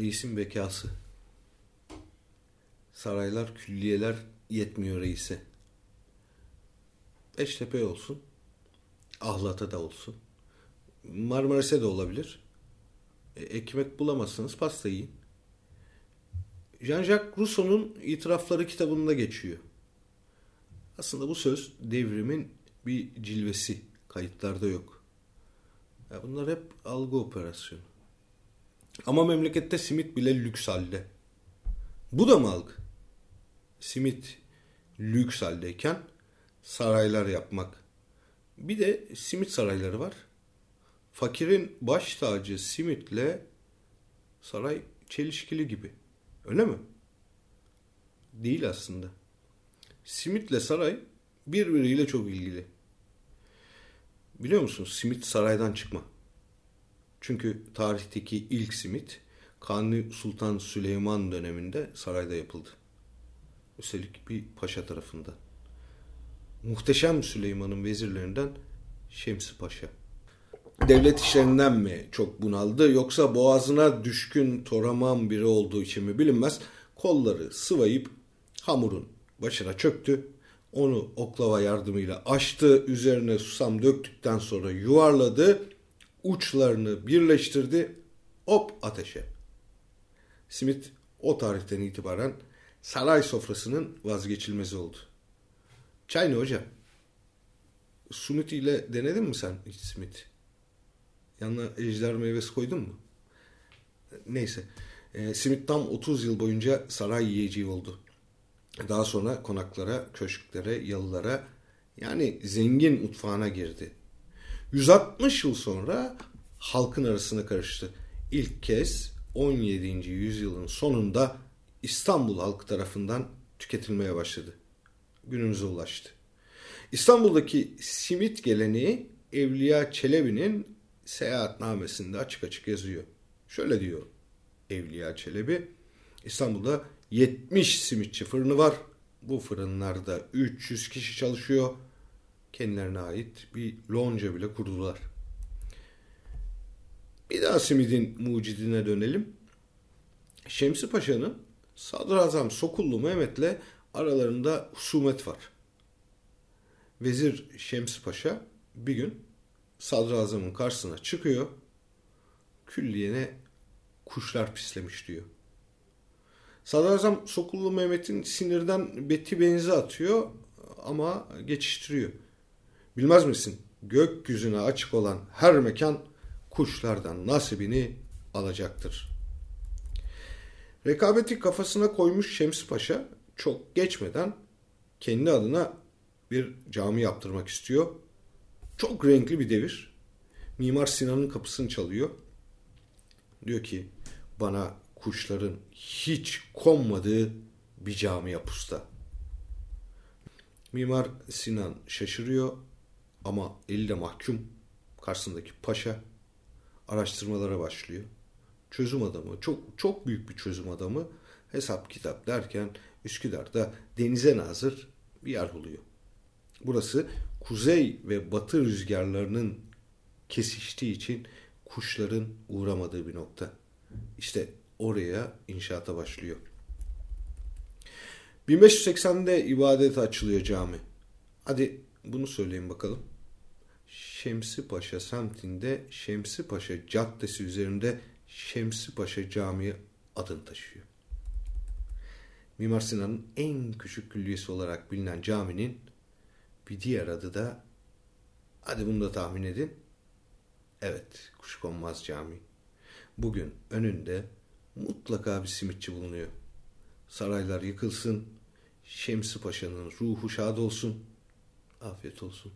Reisin bekası. Saraylar, külliyeler yetmiyor reise. Beştepe olsun. Ahlat'a da olsun. Marmaris'e de olabilir. E, ekmek bulamazsınız pasta yiyin. Jean-Jacques Rousseau'nun İtirafları kitabında geçiyor. Aslında bu söz devrimin bir cilvesi. Kayıtlarda yok. Ya bunlar hep algı operasyonu. Ama memlekette simit bile lüks halde. Bu da mı algı? Simit lüks haldeyken saraylar yapmak. Bir de simit sarayları var. Fakirin baş tacı simitle saray çelişkili gibi. Öyle mi? Değil aslında. Simitle saray birbiriyle çok ilgili. Biliyor musunuz simit saraydan çıkma. Çünkü tarihteki ilk simit Kanuni Sultan Süleyman döneminde sarayda yapıldı. Üstelik bir paşa tarafından. Muhteşem Süleyman'ın vezirlerinden Şemsi Paşa. Devlet işlerinden mi çok bunaldı yoksa boğazına düşkün toraman biri olduğu için mi bilinmez. Kolları sıvayıp hamurun başına çöktü. Onu oklava yardımıyla açtı. Üzerine susam döktükten sonra yuvarladı. Uçlarını birleştirdi. Hop ateşe. Simit o tarihten itibaren saray sofrasının vazgeçilmezi oldu. Çay ne hocam? Sumit ile denedin mi sen hiç simit? Yanına ejder meyvesi koydun mu? Neyse. E, simit tam 30 yıl boyunca saray yiyeceği oldu. Daha sonra konaklara, köşklere, yalılara yani zengin mutfağına girdi. 160 yıl sonra halkın arasına karıştı. İlk kez 17. yüzyılın sonunda İstanbul halkı tarafından tüketilmeye başladı. Günümüze ulaştı. İstanbul'daki simit geleneği Evliya Çelebi'nin seyahatnamesinde açık açık yazıyor. Şöyle diyor Evliya Çelebi. İstanbul'da 70 simitçi fırını var. Bu fırınlarda 300 kişi çalışıyor. Kendilerine ait bir lonca bile kurdular. Bir daha simidin mucidine dönelim. Şemsi Paşa'nın Sadrazam Sokullu Mehmet'le aralarında husumet var. Vezir Şemsi Paşa bir gün sadrazamın karşısına çıkıyor. Külliyene kuşlar pislemiş diyor. Sadrazam Sokullu Mehmet'in sinirden beti benzi atıyor ama geçiştiriyor. Bilmez misin? Gökyüzüne açık olan her mekan kuşlardan nasibini alacaktır. Rekabeti kafasına koymuş Şems Paşa çok geçmeden kendi adına bir cami yaptırmak istiyor. Çok renkli bir devir. Mimar Sinan'ın kapısını çalıyor. Diyor ki bana kuşların hiç konmadığı bir cami yap usta. Mimar Sinan şaşırıyor ama elde mahkum karşısındaki paşa araştırmalara başlıyor. Çözüm adamı, çok çok büyük bir çözüm adamı hesap kitap derken Üsküdar'da denize nazır bir yer oluyor. Burası kuzey ve batı rüzgarlarının kesiştiği için kuşların uğramadığı bir nokta. İşte oraya inşaata başlıyor. 1580'de ibadete açılıyor cami. Hadi bunu söyleyin bakalım. Şemsi Paşa semtinde Şemsi Paşa Caddesi üzerinde Şemsi Paşa Camii adını taşıyor. Mimar Sinan'ın en küçük külliyesi olarak bilinen caminin bir diğer adı da hadi bunu da tahmin edin. Evet, Kuşkonmaz Camii. Bugün önünde mutlaka bir simitçi bulunuyor. Saraylar yıkılsın, Şemsi Paşa'nın ruhu şad olsun, afiyet olsun.